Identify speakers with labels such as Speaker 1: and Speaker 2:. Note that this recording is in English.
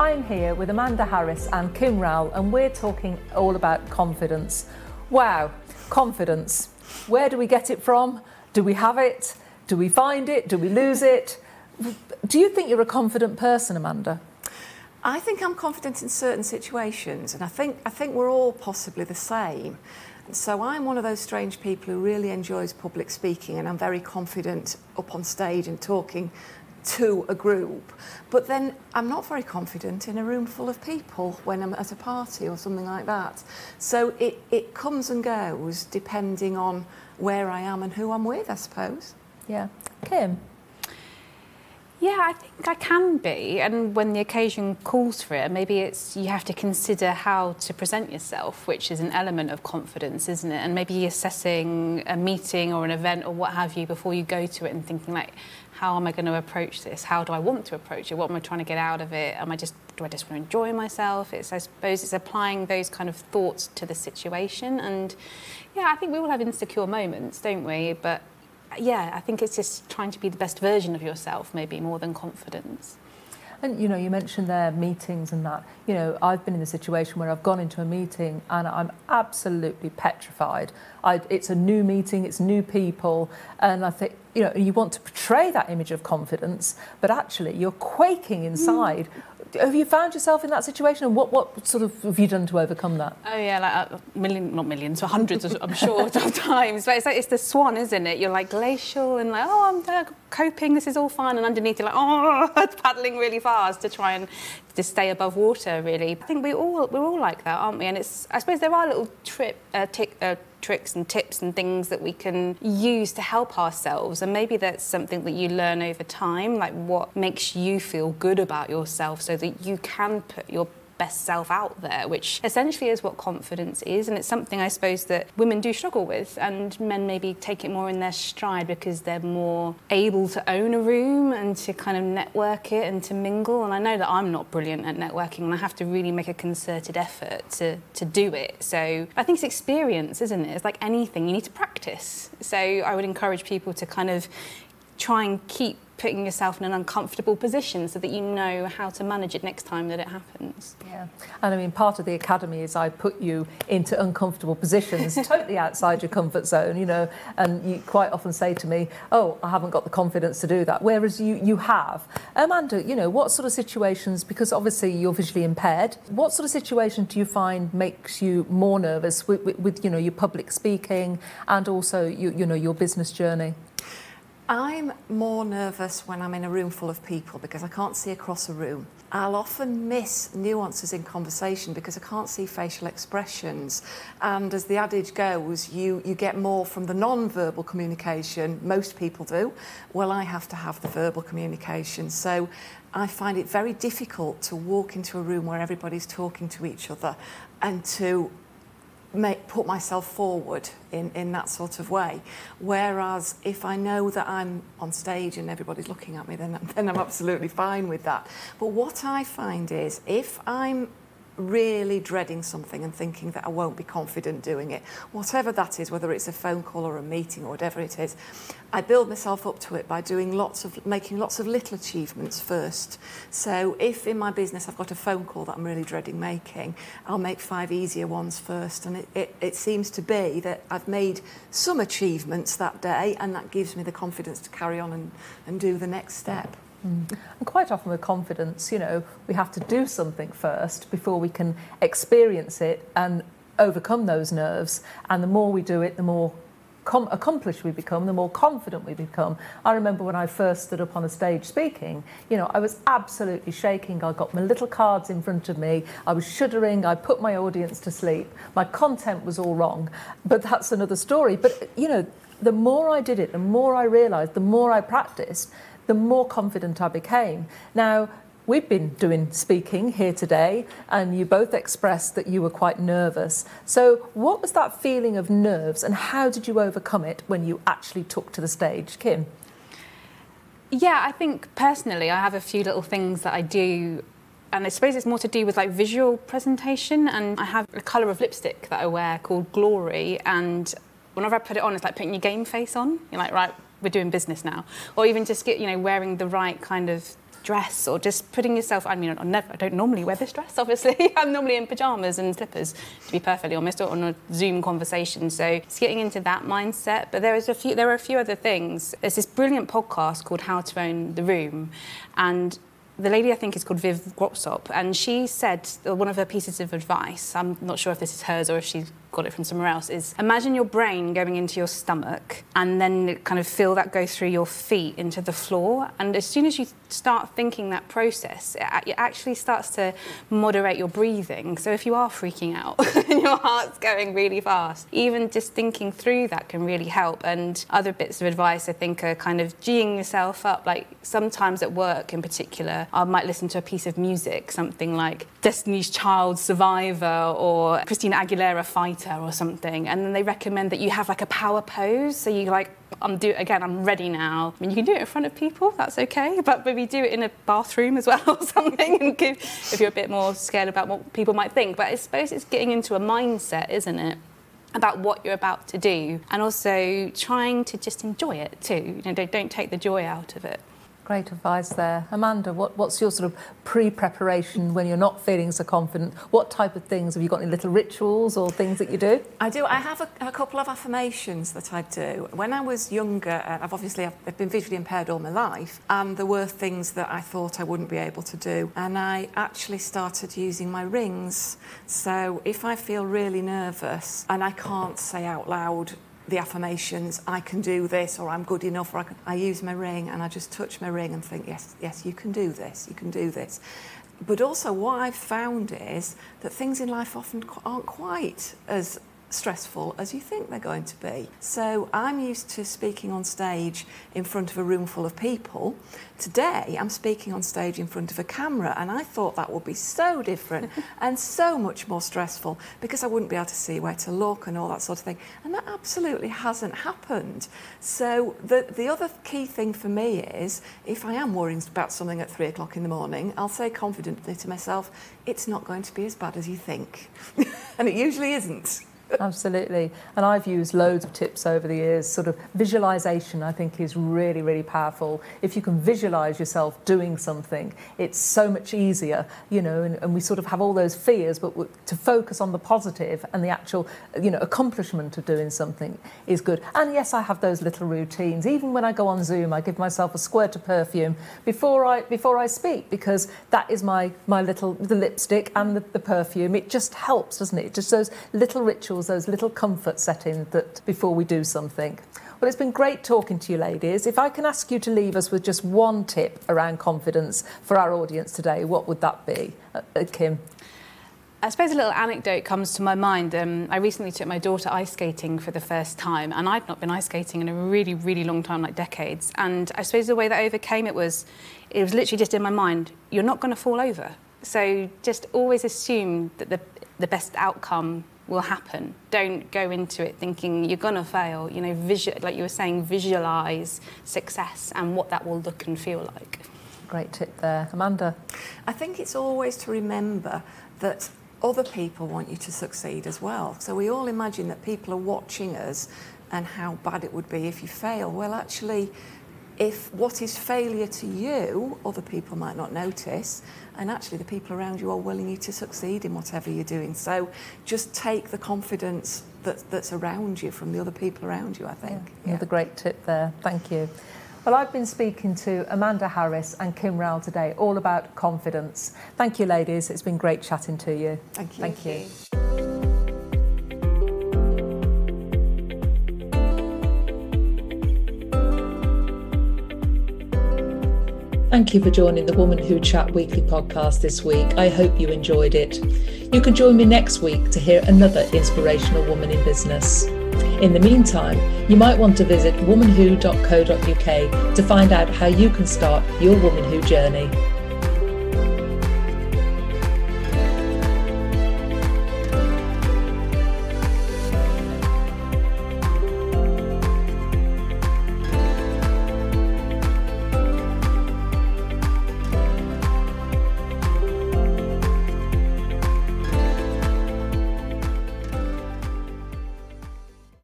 Speaker 1: I'm here with Amanda Harris and Kim Rowell, and we're talking all about confidence. Wow, confidence. Where do we get it from? Do we have it? Do we find it? Do we lose it? Do you think you're a confident person, Amanda?
Speaker 2: I think I'm confident in certain situations, and I think I think we're all possibly the same. So I'm one of those strange people who really enjoys public speaking, and I'm very confident up on stage and talking to a group. But then I'm not very confident in a room full of people when I'm at a party or something like that. So it, it comes and goes depending on where I am and who I'm with, I suppose.
Speaker 1: Yeah. Kim?
Speaker 3: Yeah, I think I can be. And when the occasion calls for it, maybe it's you have to consider how to present yourself, which is an element of confidence, isn't it? And maybe assessing a meeting or an event or what have you before you go to it and thinking like, how am I going to approach this? How do I want to approach it? What am I trying to get out of it? Am I just do I just want to enjoy myself? It's I suppose it's applying those kind of thoughts to the situation. And yeah, I think we all have insecure moments, don't we? But yeah, I think it's just trying to be the best version of yourself, maybe more than confidence.
Speaker 1: And you know, you mentioned their meetings and that. You know, I've been in the situation where I've gone into a meeting and I'm absolutely petrified. I, it's a new meeting, it's new people, and I think you know you want to portray that image of confidence, but actually you're quaking mm. inside. Mm. Have you found yourself in that situation and what, what sort of have you done to overcome that?
Speaker 3: Oh yeah like a million not millions but hundreds of, i'm sure of times. But it's like it's the swan isn't it? You're like glacial and like oh i'm uh, coping this is all fine and underneath you're like oh it's paddling really fast to try and to stay above water really i think we all we're all like that aren't we and it's i suppose there are little trip uh, tick, uh, tricks and tips and things that we can use to help ourselves. And maybe that's something that you learn over time, like what makes you feel good about yourself so that you can put your best self out there, which essentially is what confidence is. And it's something I suppose that women do struggle with, and men maybe take it more in their stride because they're more able to own a room and to kind of network it and to mingle. And I know that I'm not brilliant at networking, and I have to really make a concerted effort to, to do it. So I think it's experience, isn't it? It's like anything, you need to practice. So I would encourage people to kind of try and keep putting yourself in an uncomfortable position so that you know how to manage it next time that it happens.
Speaker 1: Yeah. And I mean, part of the academy is I put you into uncomfortable positions, totally outside your comfort zone, you know, and you quite often say to me, oh, I haven't got the confidence to do that, whereas you, you have. Amanda, you know, what sort of situations, because obviously you're visually impaired, what sort of situation do you find makes you more nervous with, with, with you know, your public speaking and also, you, you know, your business journey?
Speaker 2: I'm more nervous when I'm in a room full of people because I can't see across a room. I'll often miss nuances in conversation because I can't see facial expressions. And as the adage goes, you, you get more from the non-verbal communication, most people do. Well, I have to have the verbal communication. So I find it very difficult to walk into a room where everybody's talking to each other and to make, put myself forward in, in that sort of way. Whereas if I know that I'm on stage and everybody's looking at me, then, then I'm absolutely fine with that. But what I find is if I'm really dreading something and thinking that I won't be confident doing it, whatever that is, whether it's a phone call or a meeting or whatever it is, I build myself up to it by doing lots of making lots of little achievements first. So if in my business I've got a phone call that I'm really dreading making, I'll make five easier ones first. And it, it, it seems to be that I've made some achievements that day and that gives me the confidence to carry on and, and do the next step.
Speaker 1: And quite often with confidence, you know, we have to do something first before we can experience it and overcome those nerves. And the more we do it, the more com- accomplished we become, the more confident we become. I remember when I first stood up on a stage speaking, you know, I was absolutely shaking. I got my little cards in front of me. I was shuddering. I put my audience to sleep. My content was all wrong. But that's another story. But, you know, the more I did it, the more I realized, the more I practiced, the more confident I became. Now, we've been doing speaking here today, and you both expressed that you were quite nervous. So, what was that feeling of nerves, and how did you overcome it when you actually took to the stage, Kim?
Speaker 3: Yeah, I think personally, I have a few little things that I do and I suppose it's more to do with like visual presentation and I have a colour of lipstick that I wear called Glory and whenever I put it on it's like putting your game face on you're like right we're doing business now. Or even just get you know wearing the right kind of dress or just putting yourself I mean I never I don't normally wear this dress obviously. I'm normally in pajamas and slippers to be perfectly honest or on a Zoom conversation. So it's getting into that mindset. But there is a few there are a few other things. There's this brilliant podcast called How to Own the Room. And the lady I think is called Viv Groskop, and she said uh, one of her pieces of advice, I'm not sure if this is hers or if she got it from somewhere else, is imagine your brain going into your stomach and then kind of feel that go through your feet into the floor. And as soon as you start thinking that process, it actually starts to moderate your breathing. So if you are freaking out and your heart's going really fast, even just thinking through that can really help. And other bits of advice I think are kind of geeing yourself up. Like sometimes at work in particular, I might listen to a piece of music, something like Destiny's Child Survivor or Christina Aguilera Fighter or something. And then they recommend that you have like a power pose. So you like, I'm do again, I'm ready now. I mean, you can do it in front of people, that's okay. But maybe do it in a bathroom as well or something and give, if you're a bit more scared about what people might think. But I suppose it's getting into a mindset, isn't it? about what you're about to do and also trying to just enjoy it too. You know, don't, don't take the joy out of it.
Speaker 1: Great advice there. Amanda, what, what's your sort of pre preparation when you're not feeling so confident? What type of things? Have you got any little rituals or things that you do?
Speaker 2: I do. I have a, a couple of affirmations that I do. When I was younger, uh, I've obviously I've been visually impaired all my life, and there were things that I thought I wouldn't be able to do. And I actually started using my rings. So if I feel really nervous and I can't say out loud the affirmations, I can do this, or I'm good enough, or I, can, I use my ring and I just touch my ring and think, yes, yes, you can do this, you can do this. But also, what I've found is that things in life often aren't quite as stressful as you think they're going to be. So I'm used to speaking on stage in front of a room full of people. Today I'm speaking on stage in front of a camera and I thought that would be so different and so much more stressful because I wouldn't be able to see where to look and all that sort of thing. And that absolutely hasn't happened. So the, the other key thing for me is if I am worrying about something at three o'clock in the morning, I'll say confidently to myself, it's not going to be as bad as you think. and it usually isn't.
Speaker 1: Absolutely. And I've used loads of tips over the years. Sort of visualization, I think, is really, really powerful. If you can visualize yourself doing something, it's so much easier, you know, and, and we sort of have all those fears, but to focus on the positive and the actual, you know, accomplishment of doing something is good. And yes, I have those little routines. Even when I go on Zoom, I give myself a squirt of perfume before I, before I speak because that is my, my little, the lipstick and the, the perfume. It just helps, doesn't it? Just those little rituals those little comfort settings that before we do something. Well, it's been great talking to you, ladies. If I can ask you to leave us with just one tip around confidence for our audience today, what would that be, uh, uh, Kim?
Speaker 3: I suppose a little anecdote comes to my mind. Um, I recently took my daughter ice skating for the first time, and I'd not been ice skating in a really, really long time, like decades. And I suppose the way that I overcame it was, it was literally just in my mind, you're not going to fall over. So just always assume that the, the best outcome will happen. Don't go into it thinking you're going to fail. You know, visual, like you were saying, visualize success and what that will look and feel like.
Speaker 1: Great tip there. Amanda?
Speaker 2: I think it's always to remember that other people want you to succeed as well. So we all imagine that people are watching us and how bad it would be if you fail. Well, actually, if what is failure to you, other people might not notice, and actually the people around you are willing you to succeed in whatever you're doing. So just take the confidence that, that's around you from the other people around you, I think.
Speaker 1: Yeah, another yeah. great tip there. Thank you. Well, I've been speaking to Amanda Harris and Kim Rowell today all about confidence. Thank you, ladies. It's been great chatting to you.
Speaker 2: Thank you.
Speaker 1: Thank you.
Speaker 2: Thank you.
Speaker 1: Thank you for joining the Woman Who Chat weekly podcast this week. I hope you enjoyed it. You can join me next week to hear another inspirational woman in business. In the meantime, you might want to visit womanwho.co.uk to find out how you can start your Woman Who journey.